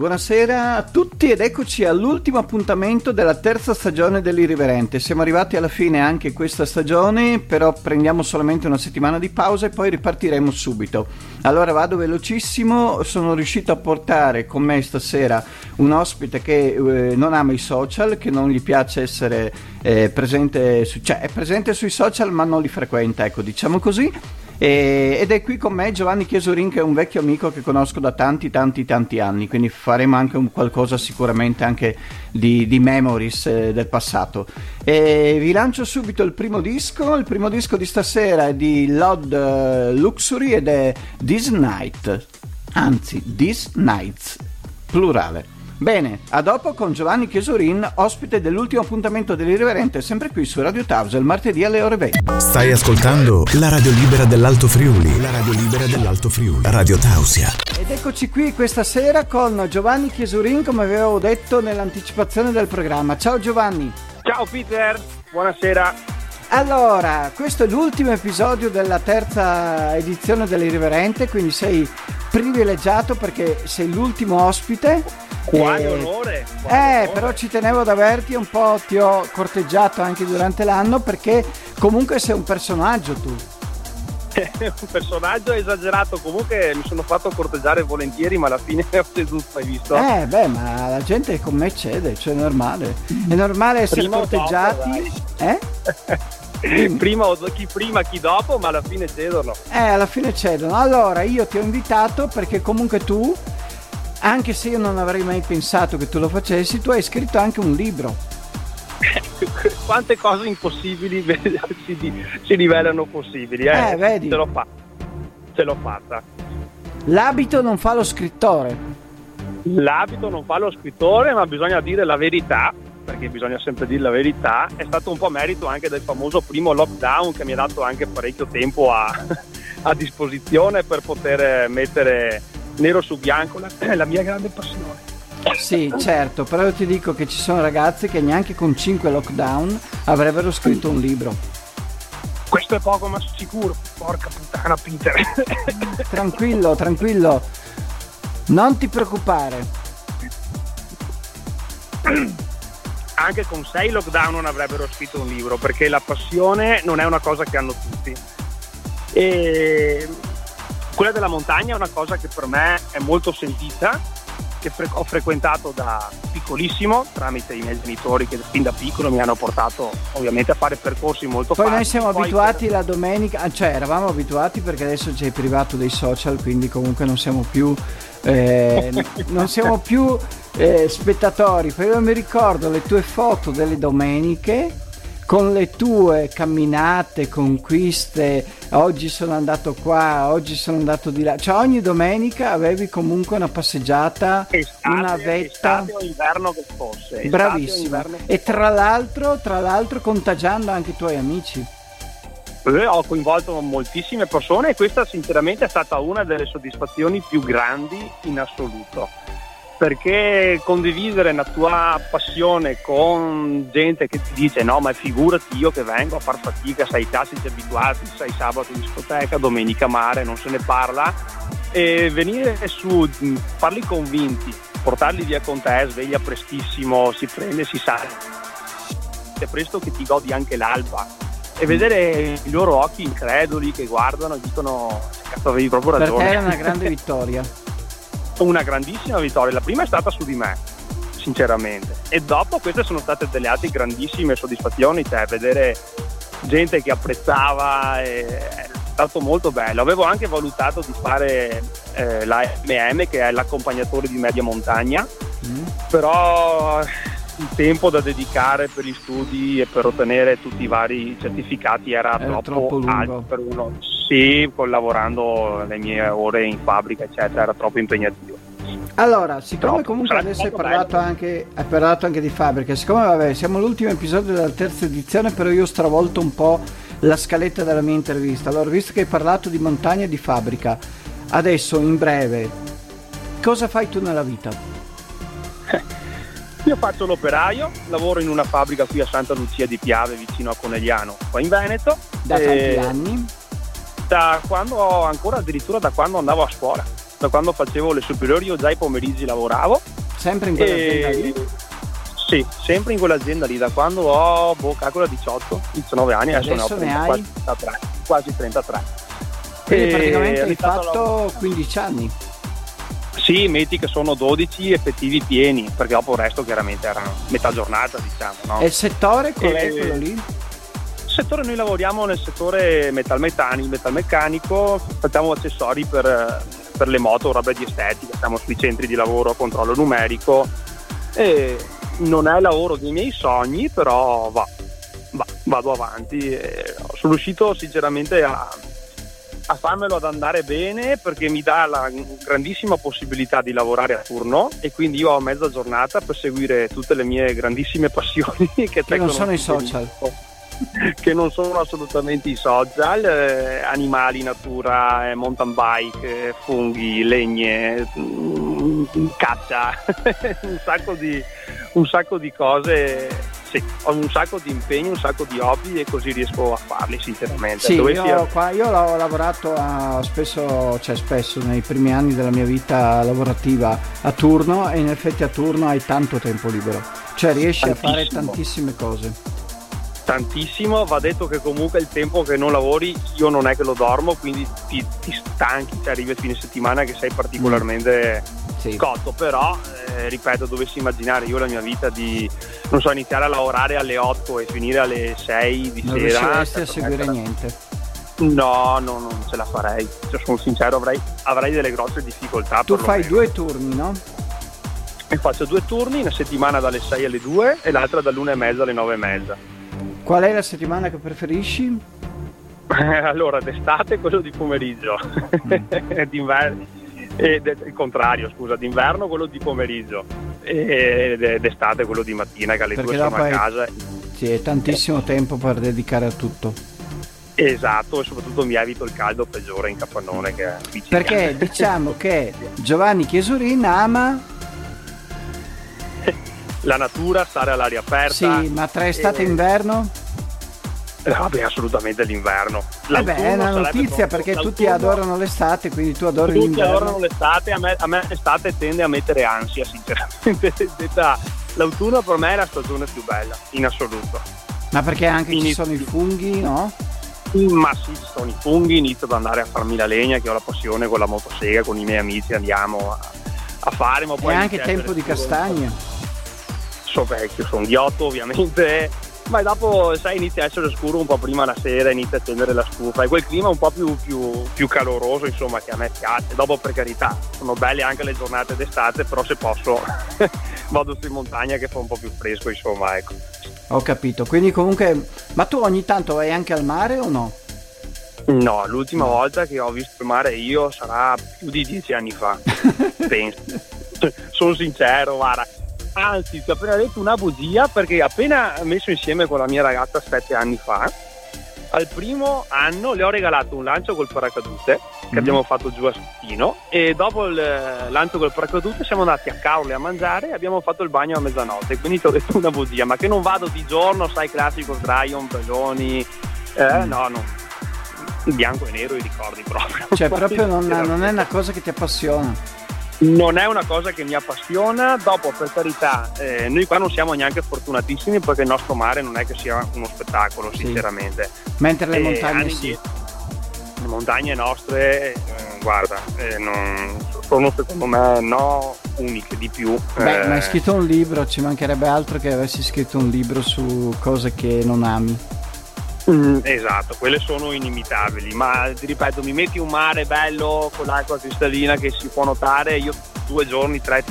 Buonasera a tutti ed eccoci all'ultimo appuntamento della terza stagione dell'Irriverente. Siamo arrivati alla fine anche questa stagione, però prendiamo solamente una settimana di pausa e poi ripartiremo subito. Allora vado velocissimo, sono riuscito a portare con me stasera un ospite che eh, non ama i social, che non gli piace essere eh, presente, su, cioè è presente sui social ma non li frequenta, ecco diciamo così. E, ed è qui con me Giovanni Chiesurin che è un vecchio amico che conosco da tanti tanti tanti anni, quindi faremo anche un qualcosa sicuramente anche di, di memories eh, del passato. E vi lancio subito il primo disco, il primo disco di stasera è di Lod uh, Luxury ed è This Night, anzi This Nights, plurale. Bene, a dopo con Giovanni Chiesurin, ospite dell'ultimo appuntamento dell'Irriverente, sempre qui su Radio Tausa, il martedì alle ore 20. Stai ascoltando la radio libera dell'Alto Friuli. La radio libera dell'Alto Friuli. Radio Tausia. Ed eccoci qui questa sera con Giovanni Chiesurin, come avevo detto nell'anticipazione del programma. Ciao Giovanni. Ciao Peter, buonasera. Allora, questo è l'ultimo episodio della terza edizione dell'Irriverente, quindi sei privilegiato perché sei l'ultimo ospite quale eh, onore! Quale eh, onore. però ci tenevo ad averti un po', ti ho corteggiato anche durante l'anno perché comunque sei un personaggio tu. un personaggio esagerato, comunque mi sono fatto corteggiare volentieri, ma alla fine ho seduto, hai visto? Eh, beh, ma la gente con me cede, cioè è normale. È normale essere prima corteggiati. Dopo, eh? prima, chi prima, chi dopo, ma alla fine cedono. Eh, alla fine cedono. Allora, io ti ho invitato perché comunque tu anche se io non avrei mai pensato che tu lo facessi, tu hai scritto anche un libro. Quante cose impossibili si, rivelano possibili, eh? eh vedi. Ce l'ho fatta. Ce l'ho fatta. L'abito non fa lo scrittore. L'abito non fa lo scrittore, ma bisogna dire la verità, perché bisogna sempre dire la verità. È stato un po' merito anche del famoso primo lockdown che mi ha dato anche parecchio tempo a, a disposizione per poter mettere nero su bianco la, la mia grande passione. Sì, certo, però io ti dico che ci sono ragazzi che neanche con 5 lockdown avrebbero scritto un libro. Questo è poco ma sicuro, porca puttana Peter. tranquillo, tranquillo. Non ti preoccupare. Anche con 6 lockdown non avrebbero scritto un libro, perché la passione non è una cosa che hanno tutti. E quella della montagna è una cosa che per me è molto sentita, che fre- ho frequentato da piccolissimo tramite i miei genitori che fin da piccolo mi hanno portato ovviamente a fare percorsi molto Poi facili. noi siamo Poi abituati per... la domenica, cioè eravamo abituati perché adesso ci hai privato dei social, quindi comunque non siamo più... Eh, non siamo più eh, spettatori, però io mi ricordo le tue foto delle domeniche con le tue camminate, conquiste, oggi sono andato qua, oggi sono andato di là, cioè ogni domenica avevi comunque una passeggiata, estate, una vetta. Estate o inverno che fosse. Bravissimo. E tra l'altro, tra l'altro contagiando anche i tuoi amici. Eh, ho coinvolto moltissime persone e questa sinceramente è stata una delle soddisfazioni più grandi in assoluto. Perché condividere la tua passione con gente che ti dice no ma figurati io che vengo a far fatica, sai classici abituati, sai sabato in discoteca, domenica mare, non se ne parla. E venire su, farli convinti, portarli via con te, sveglia prestissimo, si prende, si sale, è presto che ti godi anche l'alba e vedere i loro occhi increduli che guardano e dicono cazzo avevi proprio ragione. Per te è una grande vittoria una grandissima vittoria. La prima è stata su di me, sinceramente. E dopo queste sono state delle altre grandissime soddisfazioni, cioè vedere gente che apprezzava è stato molto bello. Avevo anche valutato di fare eh, la MM, che è l'accompagnatore di media montagna, mm. però il tempo da dedicare per gli studi e per ottenere tutti i vari certificati era, era troppo, troppo alto per uno. Sì, lavorando le mie ore in fabbrica, eccetera, era troppo impegnativo. Allora, siccome troppo, comunque adesso hai parlato, anche, hai parlato, anche, di fabbrica, siccome vabbè, siamo all'ultimo episodio della terza edizione, però io ho stravolto un po' la scaletta della mia intervista. Allora, visto che hai parlato di montagna e di fabbrica, adesso in breve, cosa fai tu nella vita? Io faccio l'operaio, lavoro in una fabbrica qui a Santa Lucia di Piave, vicino a Conegliano, qua in Veneto. Da tanti anni? Da quando, ancora addirittura da quando andavo a scuola, da quando facevo le superiori, io già i pomeriggi lavoravo. Sempre in quell'azienda e... lì? Sì, sempre in quell'azienda lì, da quando ho, boh, calcola 18, 19 anni, adesso, adesso ne ho 30, quasi 33. Quasi 33. Quindi e praticamente hai fatto 15 anni? Sì, metti che sono 12 effettivi pieni, perché dopo il resto chiaramente era metà giornata, diciamo. No? E il settore qual è quello lì? Il settore noi lavoriamo nel settore metalmeccanico, metalmeccanico facciamo accessori per, per, le moto, roba di estetica, siamo sui centri di lavoro a controllo numerico e non è il lavoro dei miei sogni, però va, va vado avanti. sono riuscito sinceramente a a farmelo ad andare bene perché mi dà la grandissima possibilità di lavorare a turno e quindi io ho mezza giornata per seguire tutte le mie grandissime passioni che, che non sono i social. Che non sono assolutamente i social eh, animali, natura, eh, mountain bike, eh, funghi, legne mm, caccia un, sacco di, un sacco di cose sì, ho un sacco di impegni, un sacco di hobby e così riesco a farli sinceramente. Sì, io, sia... qua, io, ho lavorato a, spesso, cioè spesso nei primi anni della mia vita lavorativa a turno e in effetti a turno hai tanto tempo libero, cioè riesci Tantissimo. a fare tantissime cose tantissimo, va detto che comunque il tempo che non lavori io non è che lo dormo, quindi ti, ti stanchi, cioè arrivi a fine settimana che sei particolarmente mm. Sì. cotto, però eh, ripeto, dovessi immaginare io la mia vita di, non so, iniziare a lavorare alle 8 e finire alle 6 di non sera. Non riusciresti a seguire niente? No, no, non ce la farei, cioè, sono sincero, avrei, avrei, delle grosse difficoltà. Tu fai due turni, no? E faccio due turni, una settimana dalle 6 alle 2 e l'altra dall'una e mezza alle 9 e mezza. Qual è la settimana che preferisci? allora, d'estate quello di pomeriggio, mm. d'inverno, e de- il contrario, scusa, d'inverno quello di pomeriggio e d'estate quello di mattina che alle Perché due sono a casa. Sì, è tantissimo tempo per dedicare a tutto. Esatto, e soprattutto mi evito il caldo peggiore in capannone che Perché diciamo che Giovanni Chiesurin ama la natura, stare all'aria aperta. Sì, ma tra estate e inverno? Eh, vabbè, assolutamente l'inverno. Eh beh, è una notizia perché tutti adorano l'estate, quindi tu adori tutti l'inverno. Tutti adorano l'estate, a me, a me l'estate tende a mettere ansia, sinceramente. L'autunno per me è la stagione più bella, in assoluto. Ma perché anche Inizio. ci sono i funghi, no? Ma sì, ci sono i funghi, inizio ad andare a farmi la legna, che ho la passione con la motosega, con i miei amici andiamo a, a fare. Ma poi è anche tempo di castagne. Sono vecchio, sono ghiotto ovviamente ma dopo sai inizia a essere scuro un po' prima la sera, inizia a accendere la stufa e quel clima un po' più, più, più, caloroso insomma che a me piace. Dopo per carità sono belle anche le giornate d'estate, però se posso vado su in montagna che fa un po' più fresco insomma ecco. Ho capito, quindi comunque, ma tu ogni tanto vai anche al mare o no? No, l'ultima volta che ho visto il mare io sarà più di dieci anni fa, penso. Sono sincero, guarda, anzi ti ho appena detto una bugia perché appena messo insieme con la mia ragazza sette anni fa. Al primo anno le ho regalato un lancio col paracadute che mm-hmm. abbiamo fatto giù a Sottino e dopo il lancio col paracadute siamo andati a Caorle a mangiare e abbiamo fatto il bagno a mezzanotte. Quindi ti ho detto una bugia ma che non vado di giorno sai classico sdraio, ombrelloni eh, mm. no no. Bianco e nero i ricordi proprio. Cioè proprio non, non è una cosa che ti appassiona non è una cosa che mi appassiona, dopo per carità, eh, noi qua non siamo neanche fortunatissimi perché il nostro mare non è che sia uno spettacolo, sì. sinceramente. Mentre le eh, montagne sì. Le montagne nostre, eh, guarda, eh, non, sono secondo me no uniche di più. Beh, ma hai eh. scritto un libro, ci mancherebbe altro che avessi scritto un libro su cose che non ami. Mm, esatto, quelle sono inimitabili, ma ti ripeto, mi metti un mare bello con l'acqua cristallina che si può notare, io due giorni, tre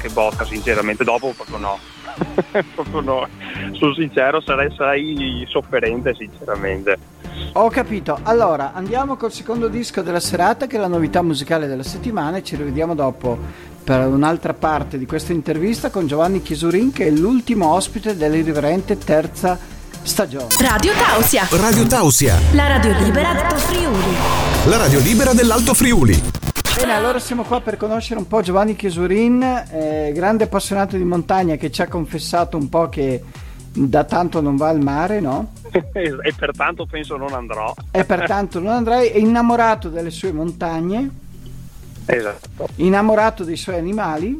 che botta sinceramente, dopo proprio no. proprio no. Sono sincero, sarei, sarei sofferente sinceramente. Ho capito, allora andiamo col secondo disco della serata che è la novità musicale della settimana e ci rivediamo dopo per un'altra parte di questa intervista con Giovanni Chisurin che è l'ultimo ospite dell'irriverente terza stagione. Radio Tausia. Radio Tausia. La radio libera dell'Alto Friuli. La radio libera dell'Alto Friuli. Bene, allora siamo qua per conoscere un po' Giovanni Chiesurin, eh, grande appassionato di montagna che ci ha confessato un po' che da tanto non va al mare, no? e pertanto penso non andrò. E pertanto non andrai, è innamorato delle sue montagne. Esatto. Innamorato dei suoi animali.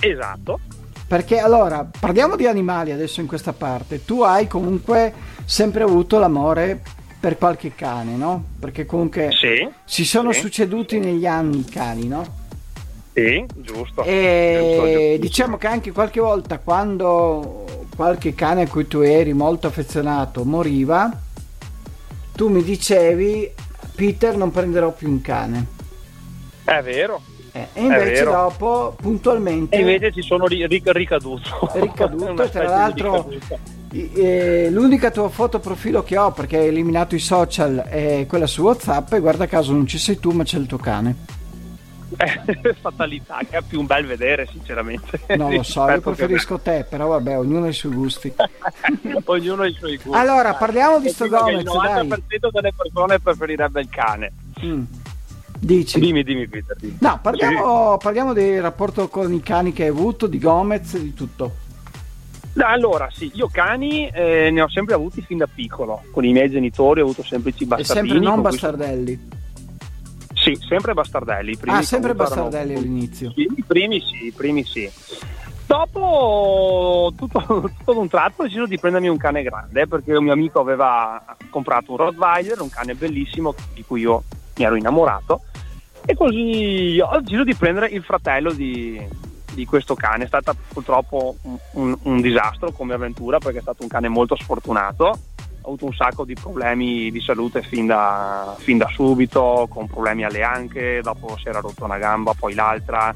Esatto. Perché allora, parliamo di animali adesso in questa parte. Tu hai comunque sempre avuto l'amore per qualche cane, no? Perché comunque sì, si sono sì. succeduti negli anni i cani, no? Sì, giusto. E Giusto, diciamo che anche qualche volta quando qualche cane a cui tu eri molto affezionato moriva, tu mi dicevi Peter non prenderò più un cane. È vero. Eh, e invece dopo puntualmente E invece ci sono ri- ri- ricaduto. Ricaduto, tra l'altro- eh, l'unica tua foto profilo che ho perché hai eliminato i social è quella su Whatsapp e guarda caso non ci sei tu ma c'è il tuo cane. Eh, fatalità, che è più un bel vedere, sinceramente. Non lo so, io preferisco te, però vabbè, ognuno ha i suoi gusti. Ognuno ha i suoi gusti. Allora, parliamo di sto Gomez, Il dai. 90% delle persone preferirebbe il cane. Mm. Dici? Dimmi, dimmi, Peter. Dimmi. No, parliamo, parliamo del rapporto con i cani che hai avuto, di Gomez, di tutto. No, Allora, sì, io cani eh, ne ho sempre avuti fin da piccolo. Con i miei genitori ho avuto semplici E bastardini. sempre non con cui- bastardelli. Sì, sempre bastardelli. Ah, sempre comunque erano- bastardelli all'inizio. Sì, I primi sì, i primi sì. Dopo, tutto, tutto ad un tratto, ho deciso di prendermi un cane grande perché un mio amico aveva comprato un Rottweiler, un cane bellissimo di cui io mi ero innamorato. E così ho deciso di prendere il fratello di, di questo cane. È stata purtroppo un, un- un disastro come avventura perché è stato un cane molto sfortunato. Ha avuto un sacco di problemi di salute fin da, fin da subito, con problemi alle anche, dopo si era rotto una gamba, poi l'altra.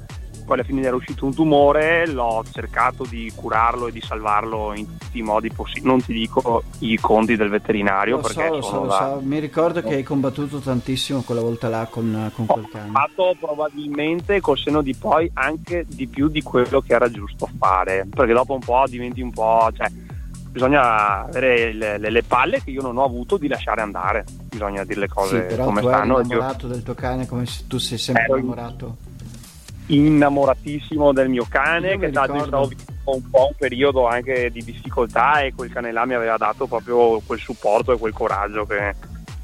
Poi alla fine era uscito un tumore, l'ho cercato di curarlo e di salvarlo in tutti i modi possibili. Non ti dico i conti del veterinario Lo perché so, lo so, lo so. Mi ricordo che hai combattuto tantissimo quella volta là con, con ho quel cane. fatto probabilmente col seno di poi anche di più di quello che era giusto fare perché dopo un po' diventi un po' cioè bisogna avere le, le- le palle che io non ho avuto di lasciare andare bisogna dire le Sì, cose però come tu stanno Io innamorato del tuo cane come se tu sei sempre Ero- innamorato. Innamoratissimo del mio Io cane mi che ricordo. stavo vivendo un po' un periodo anche di difficoltà e quel cane là mi aveva dato proprio quel supporto e quel coraggio che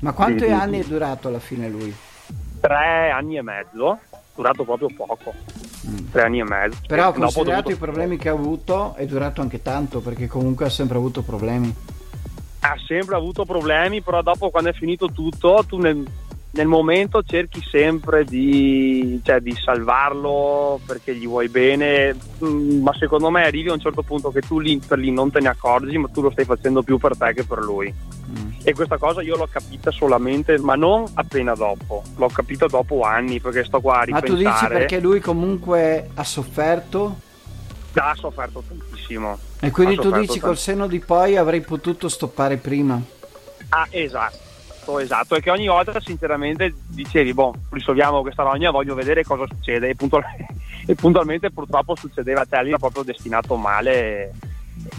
Ma quanti sì, anni è durato alla fine lui? tre anni e mezzo durato proprio poco Mm. tre anni e mezzo Però E considerato dovuto- i problemi che ha avuto è durato anche tanto perché comunque ha sempre avuto problemi. ha sempre avuto problemi, però dopo quando è finito tutto, tu nel, nel momento cerchi sempre di, cioè, di salvarlo perché gli vuoi bene, mm, ma secondo me arrivi a un certo punto che tu lì per lì non te ne accorgi, ma tu lo stai facendo più per te che per lui. Mm. E questa cosa io l'ho capita solamente, ma non appena dopo, l'ho capita dopo anni perché sto qua a Ma ripensare. tu dici perché lui comunque ha sofferto Ha sofferto tantissimo. e quindi tu dici col tantissimo. seno di poi avrei potuto stoppare prima. Ah, esatto, esatto. E che ogni volta, sinceramente, dicevi, boh, risolviamo questa rogna, voglio vedere cosa succede. E, puntual- e puntualmente, purtroppo, succedeva. Cioè, lì era proprio destinato male.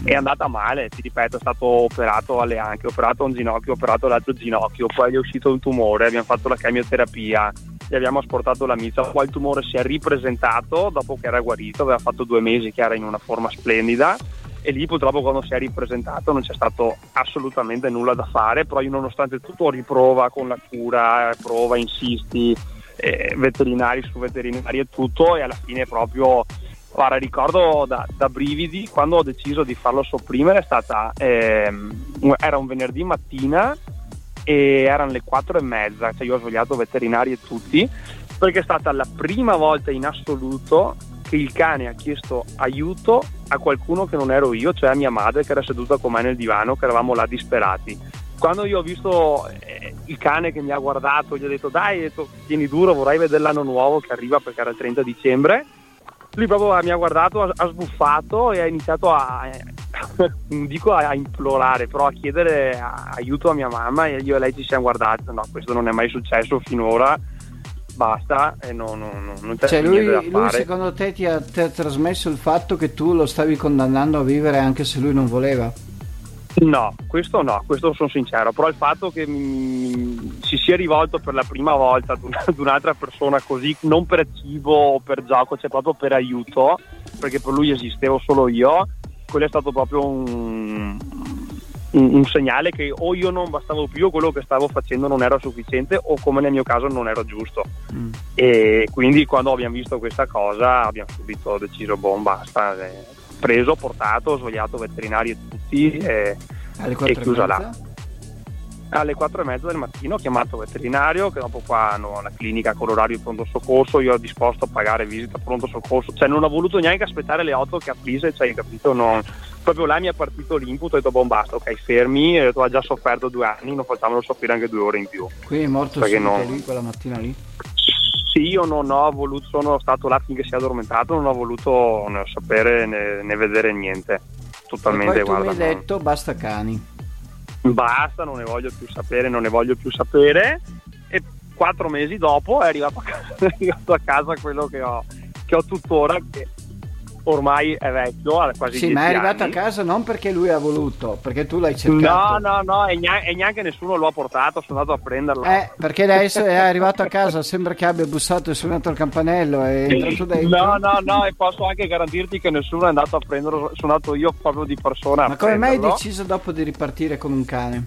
È andata male, ti ripeto, è stato operato alle anche, operato un ginocchio, operato l'altro ginocchio, poi gli è uscito un tumore, abbiamo fatto la chemioterapia, gli abbiamo asportato la mizza, poi il tumore si è ripresentato dopo che era guarito, aveva fatto due mesi che era in una forma splendida e lì purtroppo quando si è ripresentato non c'è stato assolutamente nulla da fare, però io nonostante tutto riprova con la cura, prova, insisti, eh, veterinari su veterinari e tutto e alla fine proprio, guarda ricordo da, da brividi quando ho deciso di farlo sopprimere stata, ehm, era un venerdì mattina e erano le quattro e mezza, cioè io ho svegliato veterinari e tutti perché è stata la prima volta in assoluto che il cane ha chiesto aiuto a qualcuno che non ero io, cioè a mia madre che era seduta con me nel divano, che eravamo là disperati. Quando io ho visto eh, il cane che mi ha guardato, gli ho detto dai, ho detto, tieni duro, vorrei vedere l'anno nuovo che arriva perché era il 30 dicembre, lui proprio mi ha guardato, ha, sbuffato e ha iniziato a, non dico a, implorare, però a chiedere aiuto a mia mamma e io e lei ci siamo guardati, no, questo non è mai successo finora, basta e non, non, non, non c'è Cioè lui, da lui fare. secondo te ti ha, ti ha trasmesso il fatto che tu lo stavi condannando a vivere anche se lui non voleva? No, questo no, questo sono sincero, però il fatto che mi, si sia rivolto per la prima volta ad, un, ad, un'altra persona così, non per cibo o per gioco, cioè proprio per aiuto, perché per lui esistevo solo io, quello è stato proprio un, un, un segnale che o io non bastavo più o quello che stavo facendo non era sufficiente o come nel mio caso non era giusto. Mm. E quindi quando abbiamo visto questa cosa abbiamo subito deciso, boh, basta. Eh, preso, portato, svogliato veterinario tutti e, e chiusa là. Alle 4 e mezza del mattino ho chiamato il veterinario che dopo qua hanno la clinica con l'orario pronto soccorso, io ho disposto a pagare visita pronto soccorso, cioè non ho voluto neanche aspettare le 8 che aprisse, cioè capito, non, proprio là mi è partito l'input, ho detto boh basta, ok fermi, ho detto ha già sofferto due anni, non facciamolo soffrire anche due ore in più. Quindi è morto subito non... lì quella mattina lì? Sì, io non ho voluto, sono stato là finché si è addormentato, non ho voluto né sapere né, né vedere niente. Totalmente e poi guarda. mi hai detto basta cani. Basta, non ne voglio più sapere, non ne voglio più sapere. E quattro mesi dopo è arrivato a casa, arrivato a casa quello che ho, che ho tuttora, che ormai è vecchio, ha quasi Sì, ma è arrivato anni. a casa non perché lui ha voluto, perché tu l'hai cercato. No, no, no, e neanche, e neanche nessuno lo ha portato, sono andato a prenderlo. Eh, perché adesso è arrivato a casa, sembra che abbia bussato e suonato il campanello e è entrato dentro. No, no, no, e posso anche garantirti che nessuno è andato a prenderlo, sono andato io proprio di persona. Ma come mai hai deciso dopo di ripartire con un cane?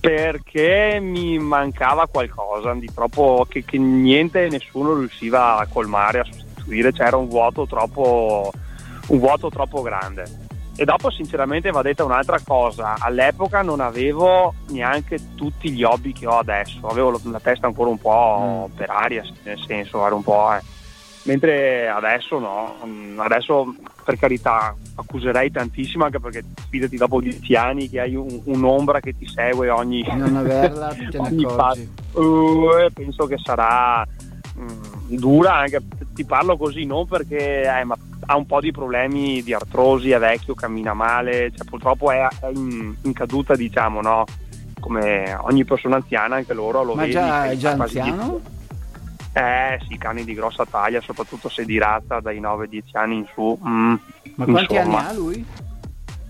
Perché mi mancava qualcosa di troppo che, che niente e nessuno riusciva a colmare, a sostituire sostituire, c'era un vuoto troppo, un vuoto troppo grande. E dopo sinceramente va detta un'altra cosa, all'epoca non avevo neanche tutti gli hobby che ho adesso, avevo la testa ancora un po' mm. per aria, nel senso, era un po'... Eh. Mentre adesso no, mm, adesso per carità accuserei tantissimo anche perché fidati dopo dieci anni che hai un, un'ombra che ti segue ogni... Non averla, te ne accorgi. Uh, penso che sarà mh, dura anche ti parlo così non perché eh, ha un po' di problemi di artrosi, è vecchio, cammina male, cioè, purtroppo è, è in, in, caduta diciamo no? come ogni persona anziana anche loro lo Ma vedi. Ma è già anziano? Eh sì, cani di grossa taglia, soprattutto se di razza dai 9-10 anni in su. Mm, Ma quanti insomma. anni ha lui?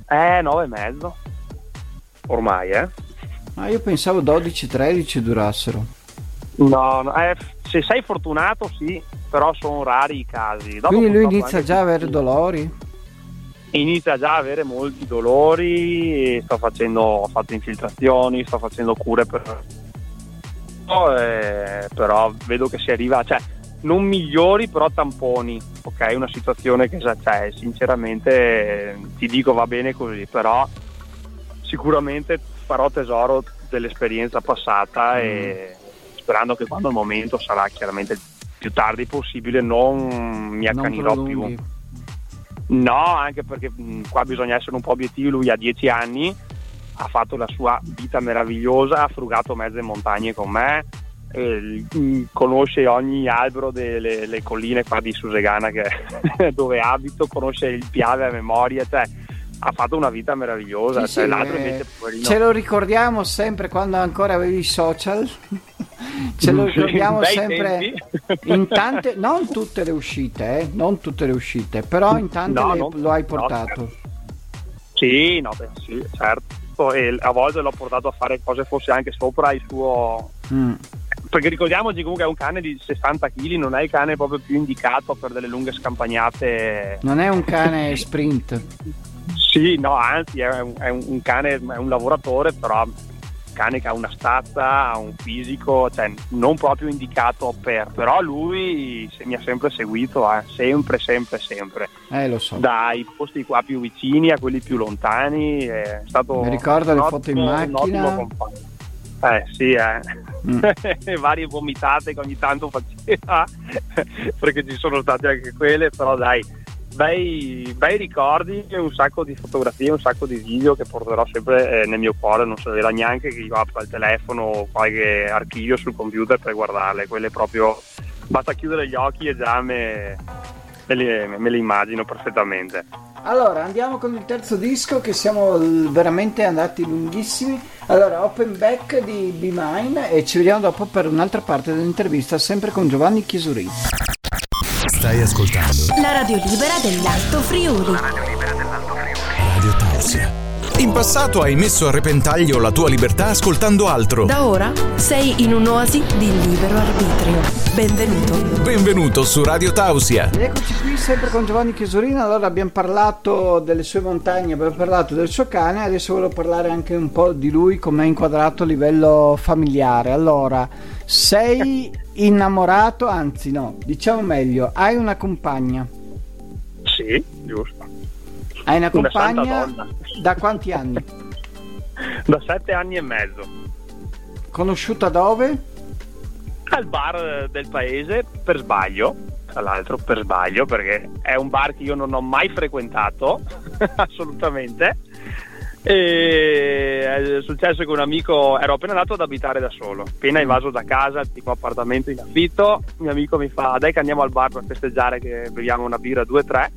Eh, 9 e mezzo. Ormai, eh. Ah, io pensavo 12-13 durassero. No, no eh, se sei fortunato sì, però sono rari i casi. Dopo Quindi lui inizia già a avere dolori? Inizia già a avere molti dolori, sto facendo, ho fatto infiltrazioni, sto facendo cure per... Eh, però vedo che si arriva, cioè non migliori però tamponi, ok? Una situazione che già c'è, sinceramente ti dico va bene così, però sicuramente farò tesoro dell'esperienza passata mm. e sperando che quando il momento sarà chiaramente il più tardi possibile non mi accanirò non più. No, anche perché mh, qua bisogna essere un po' obiettivi, lui ha dieci anni, ha fatto la sua vita meravigliosa, ha frugato mezze montagne con me, eh, conosce ogni albero delle colline qua di Susegana che, dove abito, conosce il Piave a memoria, cioè ha fatto una vita meravigliosa. Sì, cioè, sì, l'altro invece, ce lo ricordiamo sempre quando ancora avevi i social. Ce lo ricordiamo sempre in tante, non tutte le uscite, eh, non tutte le uscite, però in tante no, le, non, lo hai portato. No, sì, no, beh, sì, certo. E a volte l'ho portato a fare cose forse anche sopra il suo. Mm. Perché ricordiamoci comunque è un cane di 60 kg, non è il cane proprio più indicato per delle lunghe scampagnate. Non è un cane sprint. Sì, no, anzi è un, è un cane, è un lavoratore, però cane che ha una stazza, ha un fisico, cioè non proprio indicato per, però lui mi ha sempre seguito, eh, sempre, sempre, sempre. Eh, lo so. Dai posti qua più vicini a quelli più lontani, è stato... Mi ricordo le foto in macchina. Eh sì, eh. Mm. varie vomitate che ogni tanto faceva, perché ci sono state anche quelle, però dai, bei, bei ricordi, un sacco di fotografie, un sacco di video che porterò sempre eh, nel mio cuore, non servirà neanche che io apra il telefono o qualche archivio sul computer per guardarle, quelle proprio basta chiudere gli occhi e già me, me, le, me le immagino perfettamente. Allora, andiamo con il terzo disco che siamo veramente andati lunghissimi. Allora, Open Back di Be Mine e ci vediamo dopo per un'altra parte dell'intervista sempre con Giovanni Chiesuri. Stai ascoltando la radio libera dell'Alto Friuli. La radio libera dell'Alto Friuli. Radio Tausia. In passato hai messo a repentaglio la tua libertà ascoltando altro. Da ora sei in un'oasi di libero arbitrio. Benvenuto. Benvenuto su Radio Tausia. Ed eccoci qui sempre con Giovanni Chesurino. Allora abbiamo parlato delle sue montagne, abbiamo parlato del suo cane, adesso volevo parlare anche un po' di lui come è inquadrato a livello familiare. Allora, sei innamorato, anzi no, diciamo meglio, hai una compagna. Sì, giusto. Hai una Una compagna donna. da quanti anni? Da sette anni e mezzo. Conosciuta dove? Al bar eh, del paese per sbaglio, tra l'altro per sbaglio, perché è un bar che io non ho mai frequentato, assolutamente. E è successo che un amico, ero appena andato ad abitare da solo, appena invaso da casa, tipo appartamento in affitto, il mio amico mi fa dai che andiamo al bar per festeggiare che beviamo una birra, due, tre.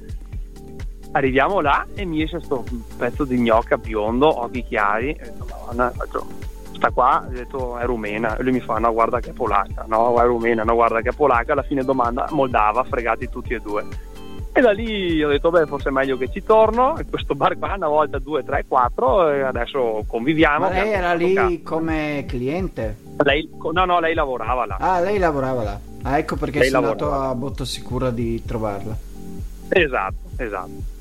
Arriviamo là e mi esce sto pezzo di gnocca biondo, occhi chiari, e ho detto madonna, faccio, sta qua, ho detto è rumena, e lui mi fa no guarda che è polacca, no è rumena, no guarda che è polacca, alla fine domanda moldava, fregati tutti e due. E da lì ho detto, beh, forse è meglio che ci torno. In questo bar qua, una volta, due, tre, quattro, e adesso conviviamo. Ma lei era lì toccato. come cliente? Lei- no, no, lei lavorava là. Ah, lei lavorava là. Ah, ecco perché Lei sei andato lavorava. a botta sicura di trovarla. Esatto, esatto.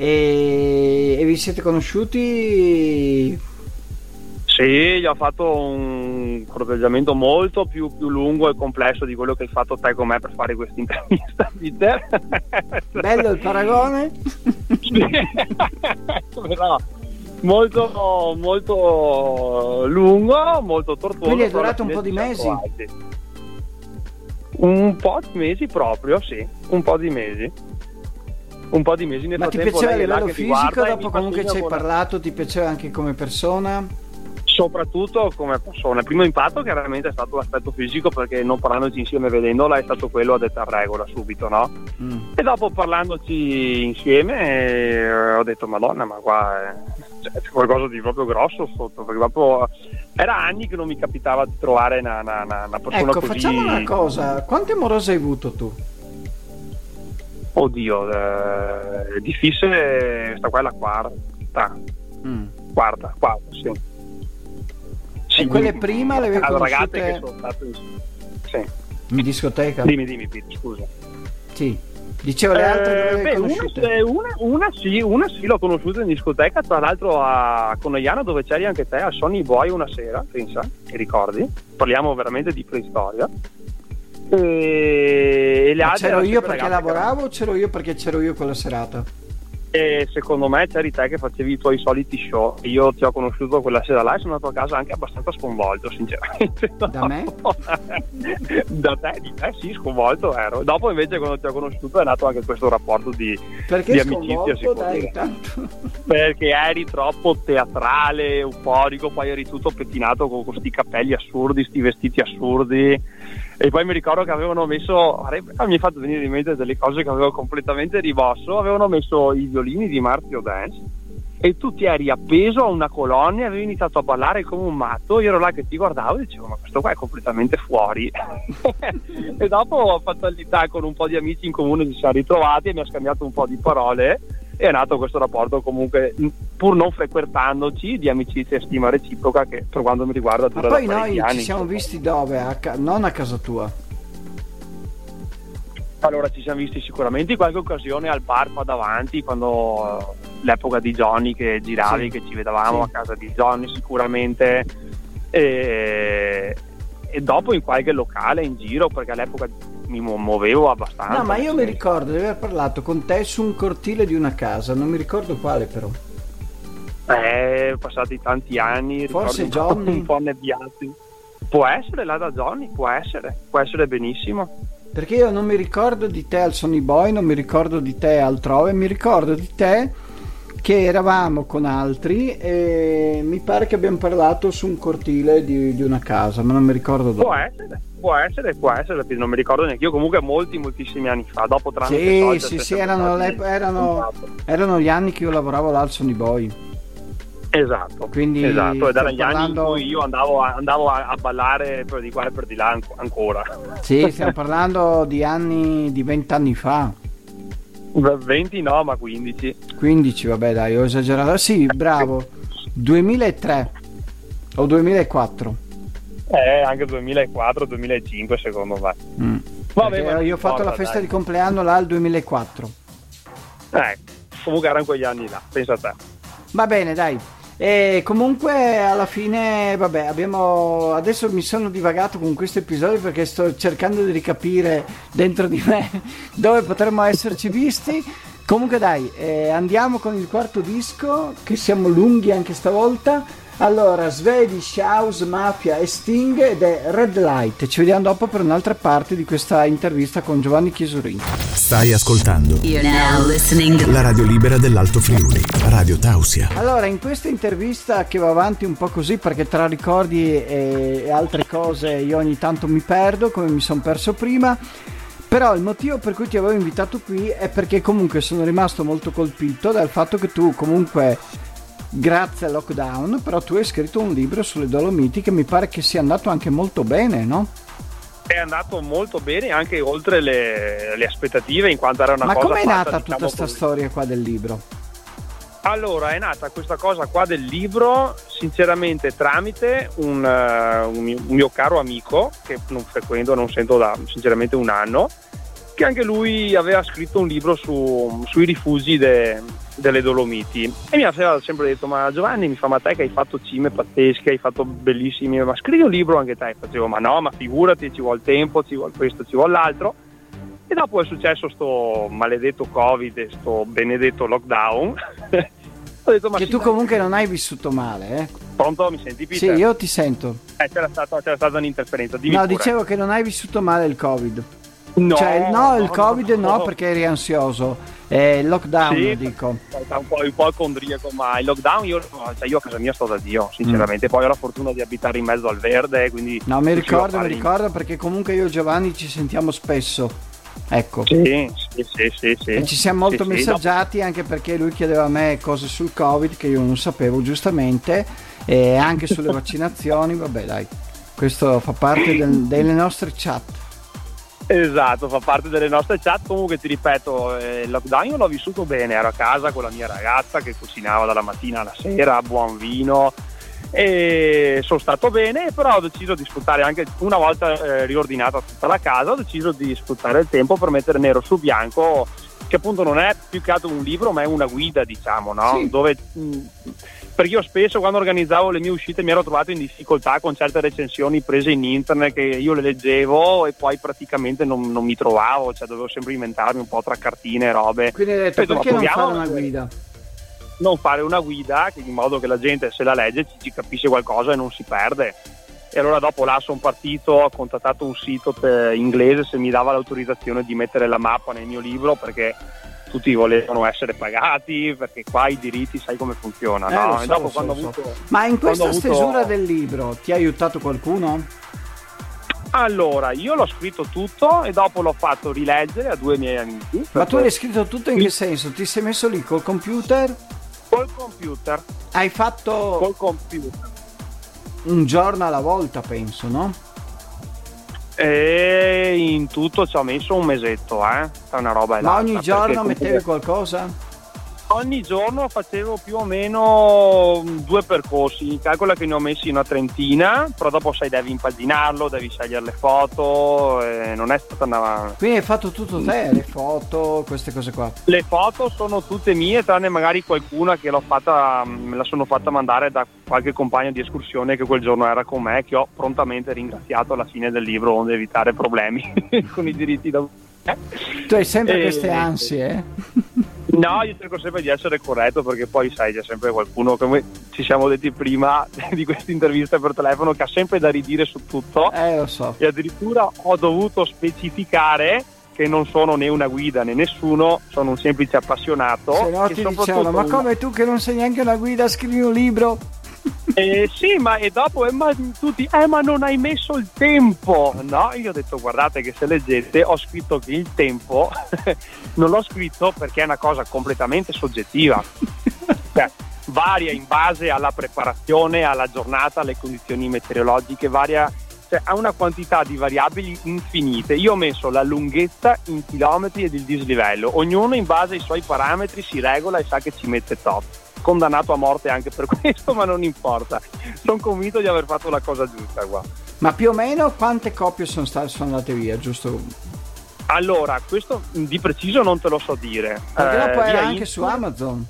E, e vi siete conosciuti? Sì, gli ho fatto un corteggiamento molto più, più lungo e complesso di quello che hai fatto te con me per fare questa intervista, Peter. Bello il paragone? Sì. Però molto, molto lungo, molto tortuoso. Quindi è durato un po' di mesi? trovati. Un po' di mesi proprio, sì, un po' di mesi. Un po' di mesi nel Ma ti piaceva a livello fisico? Dopo comunque ci hai con- parlato, ti piaceva anche come persona? soprattutto come persona. Il primo impatto chiaramente è stato l'aspetto fisico perché non parlandoci insieme vedendola è stato quello a detta regola subito, no? Mm. E dopo parlandoci insieme eh, ho detto Madonna ma qua eh, cioè, c'è qualcosa di proprio grosso sotto perché proprio era anni che non mi capitava di trovare una, una- una- persona Ecco, così facciamo una cosa. Quante amorose hai avuto tu? Oddio eh, è difficile sta qua è la quarta Mm. quarta quarta sì, E quelle prima le avevi Allora, ragazze conosciute che sono state sì. in discoteca? dimmi dimmi Pete scusa Sì. Dicevo le altre Eh, beh, una, una- una sì, una sì, l'ho conosciuta in discoteca, tra l'altro a Conegliano dove c'eri anche te, a Sony Boy una sera, pensa, ti ricordi? Parliamo veramente di preistoria. E, e le altre c'ero io perché lavoravo o c'ero io perché c'ero io quella serata? E secondo me c'eri te che facevi i tuoi soliti show. Io ti ho conosciuto quella sera là e sono andato a casa anche abbastanza sconvolto, sinceramente. Da me? da te, di te sì, sconvolto ero. Dopo invece quando ti ho conosciuto è nato anche questo rapporto di, Perché di amicizia, si dai, perché eri troppo teatrale, euforico, poi eri tutto pettinato con questi capelli assurdi, sti vestiti assurdi. E poi mi ricordo che avevano messo, ah, mi è fatto venire in mente delle cose che avevo completamente rimosso, avevano messo i violini di Marzio Dance e tu ti eri appeso a una colonna e avevi iniziato a ballare come un matto, io ero là che ti guardavo e dicevo ma questo qua è completamente fuori. e dopo fatalità con un po' di amici in comune ci siamo ritrovati e mi ha scambiato un po' di parole è nato questo rapporto comunque pur non frequentandoci di amicizia e stima reciproca che per quanto mi riguarda Ma dura poi da parecchi noi anni. ci siamo visti dove? A ca- non a casa tua. Allora ci siamo visti sicuramente in qualche occasione al bar qua davanti quando eh, l'epoca di Johnny che giravi, Sì. che ci vedevamo Sì. a casa di Johnny sicuramente e, e dopo in qualche locale in giro perché all'epoca mi mu- muovevo abbastanza. No, ma io mi ricordo di aver parlato con te su un cortile di una casa, non mi ricordo quale però. Eh, passati tanti anni, Forse un po'- Johnny? un po' nebbiati. Può essere là da Johnny, può essere, può essere benissimo. Perché io non mi ricordo di te al Sony Boy, non mi ricordo di te altrove, mi ricordo di te che eravamo con altri e mi pare che abbiamo parlato su un cortile di, di una casa, ma non mi ricordo Può dove. essere, può essere, può essere, non mi ricordo neanche io, comunque molti, moltissimi anni fa, dopo tramite Sì, social, sì, sì, erano, le- erano, erano gli anni che io lavoravo là al Sony Boy. Esatto, Quindi esatto, ed erano stiamo gli anni parlando- in cui io andavo, a, andavo a, a ballare per di qua e per di là anco- ancora. Sì, stiamo parlando di anni, di vent'anni fa. 20 no, ma 15. 15, vabbè, dai, ho esagerato. Sì, bravo. 2003 o 2004. Eh, anche 2004-2005 secondo me. Mm. Vabbè, io ho fatto la festa dai. di compleanno là al 2004. Eh, comunque erano quegli anni là, pensa a te. Va bene, dai. E comunque alla fine, vabbè, abbiamo adesso mi sono divagato con questo episodio perché sto cercando di ricapire dentro di me dove potremmo esserci visti. Comunque dai, eh, andiamo con il quarto disco, che siamo lunghi anche stavolta. Allora, Swedish House, Mafia e Sting ed è Red Light. Ci vediamo dopo per un'altra parte di questa intervista con Giovanni Chiesurini. Stai ascoltando la radio libera dell'Alto Friuli, Radio Tausia. Allora, in questa intervista che va avanti un po' così perché tra ricordi e altre cose io ogni tanto mi perdo, come mi sono perso prima. Però il motivo per cui ti avevo invitato qui è perché comunque sono rimasto molto colpito dal fatto che tu comunque grazie al lockdown, però tu hai scritto un libro sulle Dolomiti che mi pare che sia andato anche molto bene, no? È andato molto bene, anche oltre le, le aspettative, in quanto era una Ma cosa. Ma com'è fatta, nata tutta questa diciamo, storia qua del libro? Allora, è nata questa cosa qua del libro, sinceramente, tramite un, uh, un, mio, un mio caro amico che non frequento, non sento da sinceramente un anno, che anche lui aveva scritto un libro su, sui rifugi de, delle Dolomiti e mi aveva sempre detto ma Giovanni mi fa ma te che hai fatto cime pazzesche hai fatto bellissimi ma scrivi un libro anche te facevo ma no ma figurati ci vuole tempo ci vuole questo ci vuole l'altro e dopo è successo sto maledetto covid sto benedetto lockdown ho detto, ma che tu comunque non hai vissuto male eh? pronto mi senti Peter? sì io ti sento eh, c'era, stata, c'era stata un'interferenza Dimmi no pure. dicevo che non hai vissuto male il covid No, cioè, no, il Covid no, no perché eri ansioso. Eh, il lockdown, sì, dico. Un po', un po' condriaco, ma il lockdown io, cioè io a casa mia sto da Dio, sinceramente. Mm. Poi ho la fortuna di abitare in mezzo al verde, quindi... No, mi ricordo, mi ricordo perché comunque io e Giovanni ci sentiamo spesso. Ecco. Sì, sì, sì, sì, sì. E ci siamo molto sì, messaggiati no. anche perché lui chiedeva a me cose sul Covid che io non sapevo giustamente e anche sulle vaccinazioni, vabbè dai, questo fa parte del, delle nostre chat. Esatto, fa parte delle nostre chat. Comunque ti ripeto, eh, il lockdown l'ho vissuto bene, ero a casa con la mia ragazza che cucinava dalla mattina alla sera, buon vino e sono stato bene, però ho deciso di sfruttare anche una volta eh, riordinata tutta la casa, ho deciso di sfruttare il tempo per mettere nero su bianco che appunto non è più che altro un libro ma è una guida diciamo, no? Sì. Dove mh, perché io spesso quando organizzavo le mie uscite mi ero trovato in difficoltà con certe recensioni prese in internet che io le leggevo e poi praticamente non, non mi trovavo, cioè dovevo sempre inventarmi un po' tra cartine e robe. Quindi hai detto, perché non fare una guida? Non fare una guida in modo che la gente se la legge ci, ci capisce qualcosa e non si perde. E allora dopo là sono partito, ho contattato un sito inglese se mi dava l'autorizzazione di mettere la mappa nel mio libro perché tutti volevano essere pagati perché qua i diritti sai come funziona. Eh, no? so, dopo, so, avuto, Ma in questa stesura avuto... del libro ti ha aiutato qualcuno? Allora, io l'ho scritto tutto e dopo l'ho fatto rileggere a due miei amici. Ma tu l'hai scritto tutto in che senso? Ti sei messo lì col computer? Col computer. Hai fatto... Col computer. Un giorno alla volta, penso, no? E in tutto ci ho messo un mesetto, eh? È una roba Ma ogni giorno mettevi qualcosa? Ogni giorno facevo più o meno due percorsi, calcola che ne ho messi una trentina, però dopo sai devi impaginarlo, devi scegliere le foto, non è stata una... Quindi hai fatto tutto te, le foto, queste cose qua? Le foto sono tutte mie, tranne magari qualcuna che l'ho fatta, me la sono fatta mandare da qualche compagno di escursione che quel giorno era con me, che ho prontamente ringraziato alla fine del libro, onde evitare problemi con i diritti da... Tu hai sempre e... queste ansie, eh? No, io cerco sempre di essere corretto perché poi sai, c'è sempre qualcuno, come ci siamo detti prima di questa intervista per telefono, che ha sempre da ridire su tutto. Eh, lo so. E addirittura ho dovuto specificare che non sono né una guida né nessuno, sono un semplice appassionato. Se no ti dicevano, ma come tu che non sei neanche una guida scrivi un libro? Eh, sì, ma e dopo eh, ma tutti, eh, ma non hai messo il tempo. No, io ho detto, guardate che se leggete, ho scritto che il tempo non l'ho scritto perché è una cosa completamente soggettiva. Cioè, varia in base alla preparazione, alla giornata, alle condizioni meteorologiche, varia cioè, ha una quantità di variabili infinite. Io ho messo la lunghezza in chilometri ed il dislivello. Ognuno in base ai suoi parametri si regola e sa che ci mette top. Condannato a morte anche per questo, ma non importa. Sono convinto di aver fatto la cosa giusta qua. Ma più o meno quante coppie sono, state, sono andate via, giusto? Allora, questo di preciso non te lo so dire. Perché eh, dopo era anche su Amazon.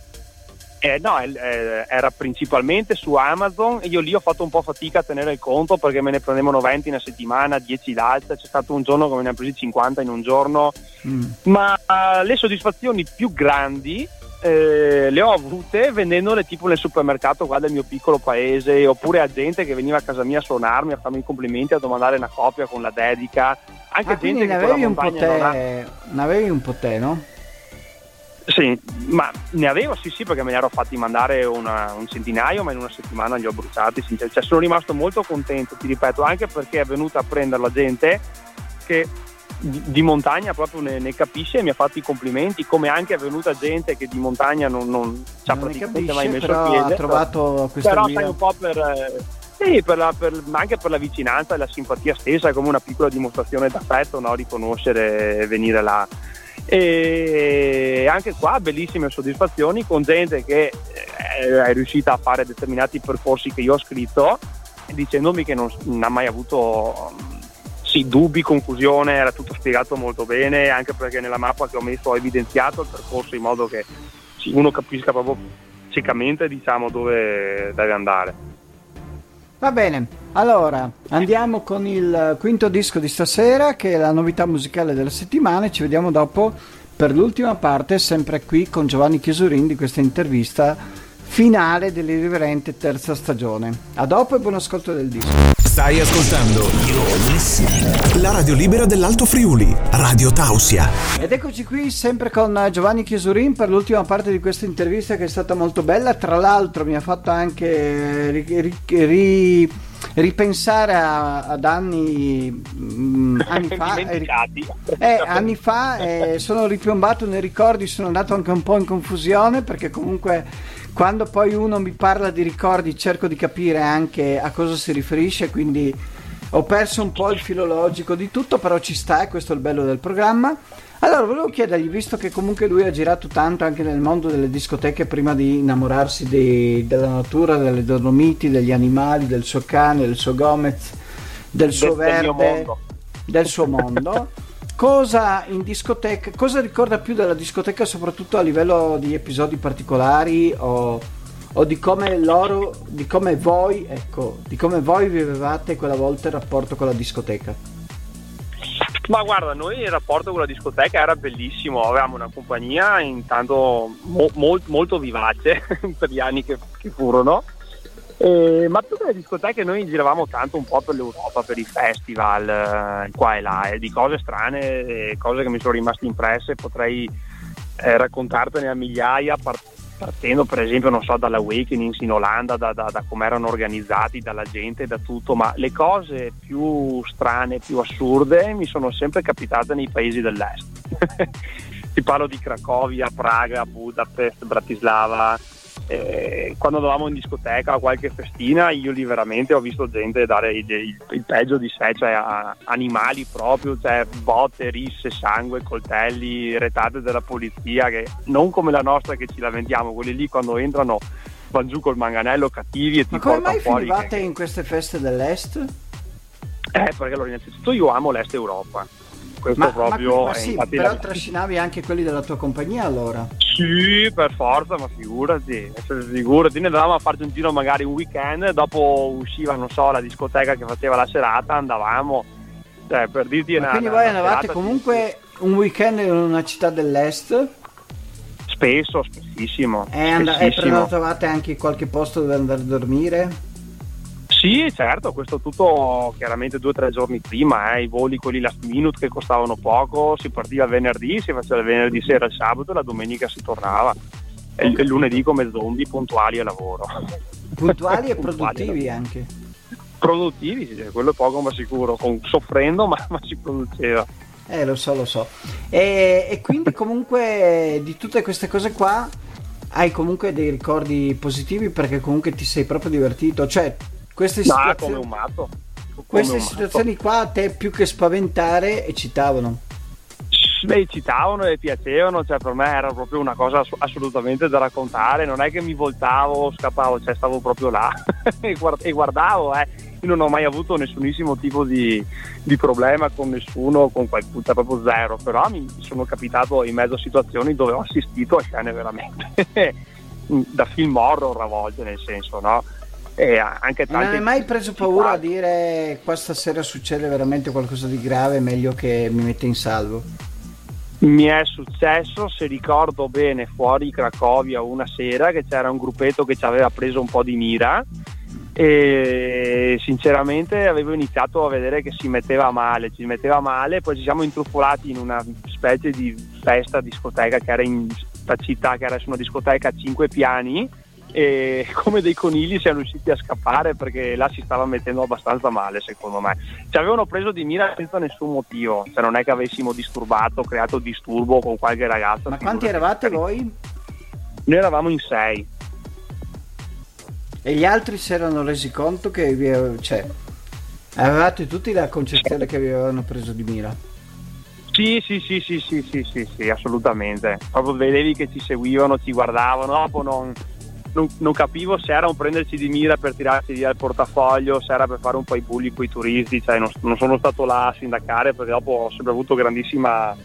Eh, no, eh, era principalmente su Amazon e io lì ho fatto un po' fatica a tenere il conto perché me ne prendevano 20 una settimana, 10 l'altra, c'è stato un giorno che me ne hanno presi 50 in un giorno, mm. ma uh, le soddisfazioni più grandi eh, le ho avute vendendole tipo nel supermercato qua del mio piccolo paese oppure a gente che veniva a casa mia a suonarmi, a farmi i complimenti, a domandare una copia con la dedica, anche ah, gente che avevi, un po te, ha... ne avevi un po' te, no? Sì, ma ne avevo sì sì perché me ne ero fatti mandare una, un centinaio ma in una settimana li ho bruciati, cioè, sono rimasto molto contento, ti ripeto, anche perché è venuta a prendere la gente che di, montagna proprio ne, ne, capisce e mi ha fatto i complimenti, come anche è venuta gente che di montagna non, non ci ha praticamente capisce, mai messo piede. Ha trovato questa però via. sai un po' per... Eh, sì, per la, per, anche per la vicinanza e la simpatia stessa, come una piccola dimostrazione d'affetto, no? riconoscere e venire là e anche qua bellissime soddisfazioni con gente che eh, è riuscita a fare determinati percorsi che io ho scritto dicendomi che non, non ha mai avuto sì, dubbi, confusione, era tutto spiegato molto bene anche perché nella mappa che ho messo ho evidenziato il percorso in modo che uno capisca proprio ciecamente diciamo, dove deve andare. Va bene, allora andiamo con il quinto disco di stasera che è la novità musicale della settimana e ci vediamo dopo per l'ultima parte, sempre qui con Giovanni Chiesurin di questa intervista finale dell'irriverente terza stagione. A dopo e buon ascolto del disco. Stai ascoltando la radio libera dell'Alto Friuli, Radio Tausia. Ed eccoci qui sempre con Giovanni Chiesurin per l'ultima parte di questa intervista che è stata molto bella. Tra l'altro mi ha fatto anche ri, ri, ri, ripensare a, ad anni, mm, anni fa. Eh, eh, anni fa eh, sono ripiombato nei ricordi, sono andato anche un po' in confusione perché comunque quando poi uno mi parla di ricordi cerco di capire anche a cosa si riferisce, quindi ho perso un po' il filologico di tutto, però ci sta e questo è il bello del programma. Allora, volevo chiedergli, visto che comunque lui ha girato tanto anche nel mondo delle discoteche prima di innamorarsi di, della natura, delle Dolomiti, degli animali, del suo cane, del suo Gomez, del suo del, verde, del suo mondo. cosa in discoteca, cosa ricorda più della discoteca soprattutto a livello di episodi particolari o, o di come loro, di come voi, ecco, di come voi vivevate quella volta il rapporto con la discoteca? Ma guarda, noi il rapporto con la discoteca era bellissimo, avevamo una compagnia intanto mo- mo- molto vivace per gli anni che, che furono eh, ma più che le discoteche noi giravamo tanto un po' per l'Europa, per i festival, eh, qua e là, e di cose strane, cose che mi sono rimaste impresse, potrei eh, raccontartene a migliaia, partendo per esempio, non so, dall'Awakenings in Olanda, da, da, da come erano organizzati, dalla gente, da tutto, ma le cose più strane, più assurde mi sono sempre capitate nei paesi dell'est. Ti parlo di Cracovia, Praga, Budapest, Bratislava eh, quando andavamo in discoteca a qualche festina io lì veramente ho visto gente dare il, il, il peggio di sé, cioè a, animali proprio, cioè botte, risse, sangue, coltelli, retate della polizia, che non come la nostra che ci lamentiamo, quelli lì quando entrano vanno giù col manganello cattivi e ti Ma come mai finivate che... in queste feste dell'est? Eh, perché allora innanzitutto io amo l'est Europa questo ma, proprio ma, ma sì, però la... trascinavi anche quelli della tua compagnia allora? Sì per forza ma figurati figurati ne andavamo a farci un giro magari un weekend dopo usciva non so la discoteca che faceva la serata andavamo cioè per dirti ma una, quindi voi andavate comunque di... un weekend in una città dell'est? Spesso spessissimo e, and- e prenotavate anche qualche posto dove andare a dormire sì, certo, questo tutto chiaramente due o tre giorni prima, eh, i voli quelli last minute che costavano poco, si partiva venerdì, si faceva il venerdì sera, il sabato e la domenica si tornava. E il lunedì come zombie puntuali al lavoro. Puntuali e produttivi anche. Produttivi, sì, quello è poco ma sicuro, con, soffrendo ma, ma si produceva. Eh, lo so, lo so. E, e quindi comunque di tutte queste cose qua hai comunque dei ricordi positivi perché comunque ti sei proprio divertito, cioè queste situazioni... come un matto. Queste situazioni qua a te più che spaventare eccitavano? Beh, citavano e piacevano, cioè per me era proprio una cosa assolutamente da raccontare, non è che mi voltavo, scappavo, cioè stavo proprio là e guardavo, eh. Io non ho mai avuto nessunissimo tipo di, di problema con nessuno, con qualcuno, cioè proprio zero, però mi sono capitato in mezzo a situazioni dove ho assistito a scene veramente da film horror a volte, nel senso, no? E anche tanti... Non hai mai preso paura a dire questa sera succede veramente qualcosa di grave, meglio che mi mette in salvo? Mi è successo, se ricordo bene, fuori Cracovia una sera che c'era un gruppetto che ci aveva preso un po' di mira e sinceramente avevo iniziato a vedere che si metteva male, ci metteva male, poi ci siamo intrufolati in una specie di festa discoteca che era in questa città, che era su una discoteca a cinque piani e come dei conigli siamo riusciti a scappare perché là si stava mettendo abbastanza male secondo me ci avevano preso di mira senza nessun motivo cioè non è che avessimo disturbato creato disturbo con qualche ragazzo ma quanti eravate voi? noi eravamo in sei e gli altri si erano resi conto che vi cioè, avevate tutti la concezione che vi avevano preso di mira sì, sì, sì, sì, sì, sì, sì, sì, assolutamente. Proprio vedevi che ci seguivano, ci guardavano, dopo non, non, non, capivo se era un prenderci di mira per tirarci via il portafoglio, se era per fare un po' i bulli con i turisti, cioè non, non sono stato là a sindacare perché dopo ho sempre avuto grandissima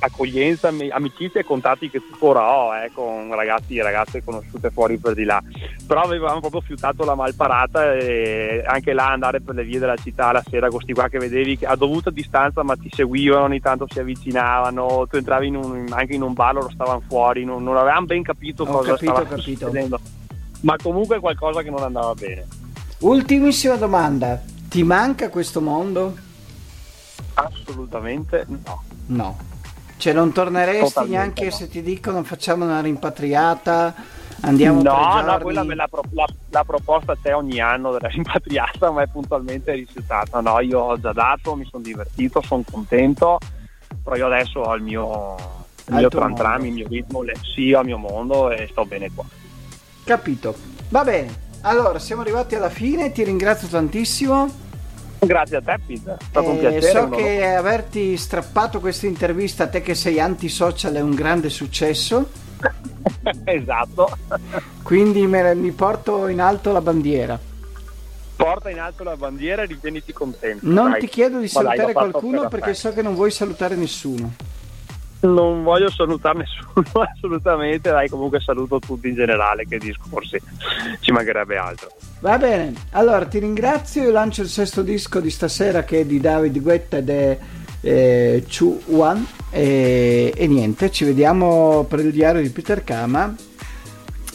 accoglienza, amicizie e contatti che tuttora ho eh, con ragazzi e ragazze conosciute fuori per di là. Però avevamo proprio fiutato la malparata e anche là andare per le vie della città la sera con questi qua che vedevi a dovuta distanza ma ti seguivano, ogni tanto si avvicinavano, tu entravi in un, anche in un bar, loro stavano fuori, non, non avevamo ben capito ho cosa capito, stava capito. succedendo. Ma comunque qualcosa che non andava bene. Ultimissima domanda, ti manca questo mondo? Assolutamente no. No. Cioè non torneresti Totalmente neanche no. se ti dicono facciamo una rimpatriata, andiamo No, no, quella la, la, la, proposta c'è ogni anno della rimpatriata, ma è puntualmente rifiutata. No, io ho già dato, mi sono divertito, sono contento, però io adesso ho il mio, il mio tram tram, il mio ritmo, le, sì, ho il mio mondo e sto bene qua. Capito. Va bene. Allora, siamo arrivati alla fine, ti ringrazio tantissimo. Grazie a te, Peter. È stato eh, un piacere. So che averti strappato questa intervista a te che sei anti-social è un grande successo. esatto. Quindi me, mi porto in alto la bandiera. Porta in alto la bandiera e ritieniti contento. Non dai. ti chiedo di salutare dai, qualcuno perché so che non vuoi salutare nessuno. Non voglio salutare nessuno assolutamente, dai comunque saluto tutti in generale che discorsi, ci mancherebbe altro. Va bene, allora ti ringrazio, io lancio il sesto disco di stasera che è di David Guetta ed è eh, Chu Wan e, e, niente, ci vediamo per il diario di Peter Kama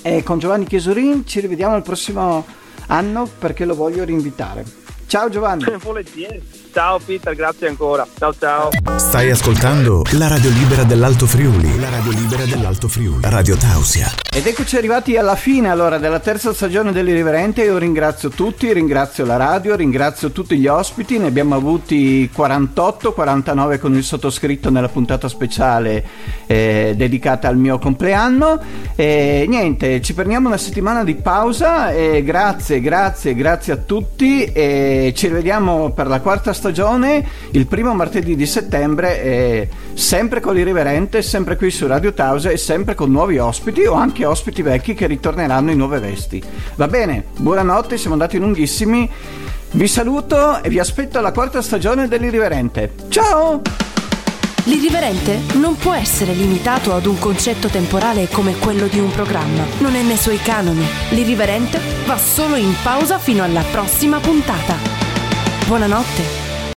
e con Giovanni Chiesurin ci rivediamo il prossimo anno perché lo voglio rinvitare. Ciao Giovanni. Volentieri. Ciao Peter, grazie ancora. Ciao ciao. Stai ascoltando la radio libera dell'Alto Friuli. La radio libera dell'Alto Friuli. Radio Tausia. Ed eccoci arrivati alla fine allora della terza stagione dell'Irriverente. Io ringrazio tutti, ringrazio la radio, ringrazio tutti gli ospiti. Ne abbiamo avuti 48, 49 con il sottoscritto nella puntata speciale eh, dedicata al mio compleanno. E niente, ci prendiamo una settimana di pausa. E grazie, grazie, grazie a tutti. E ci rivediamo per la quarta stagione stagione il primo martedì di settembre eh, sempre con l'irriverente, sempre qui su Radio Tausa e sempre con nuovi ospiti o anche ospiti vecchi che ritorneranno in nuove vesti. Va bene, buonanotte, siamo andati lunghissimi. Vi saluto e vi aspetto alla quarta stagione dell'irriverente. Ciao! L'irriverente non può essere limitato ad un concetto temporale come quello di un programma. Non è nei suoi canoni. L'irriverente va solo in pausa fino alla prossima puntata. Buonanotte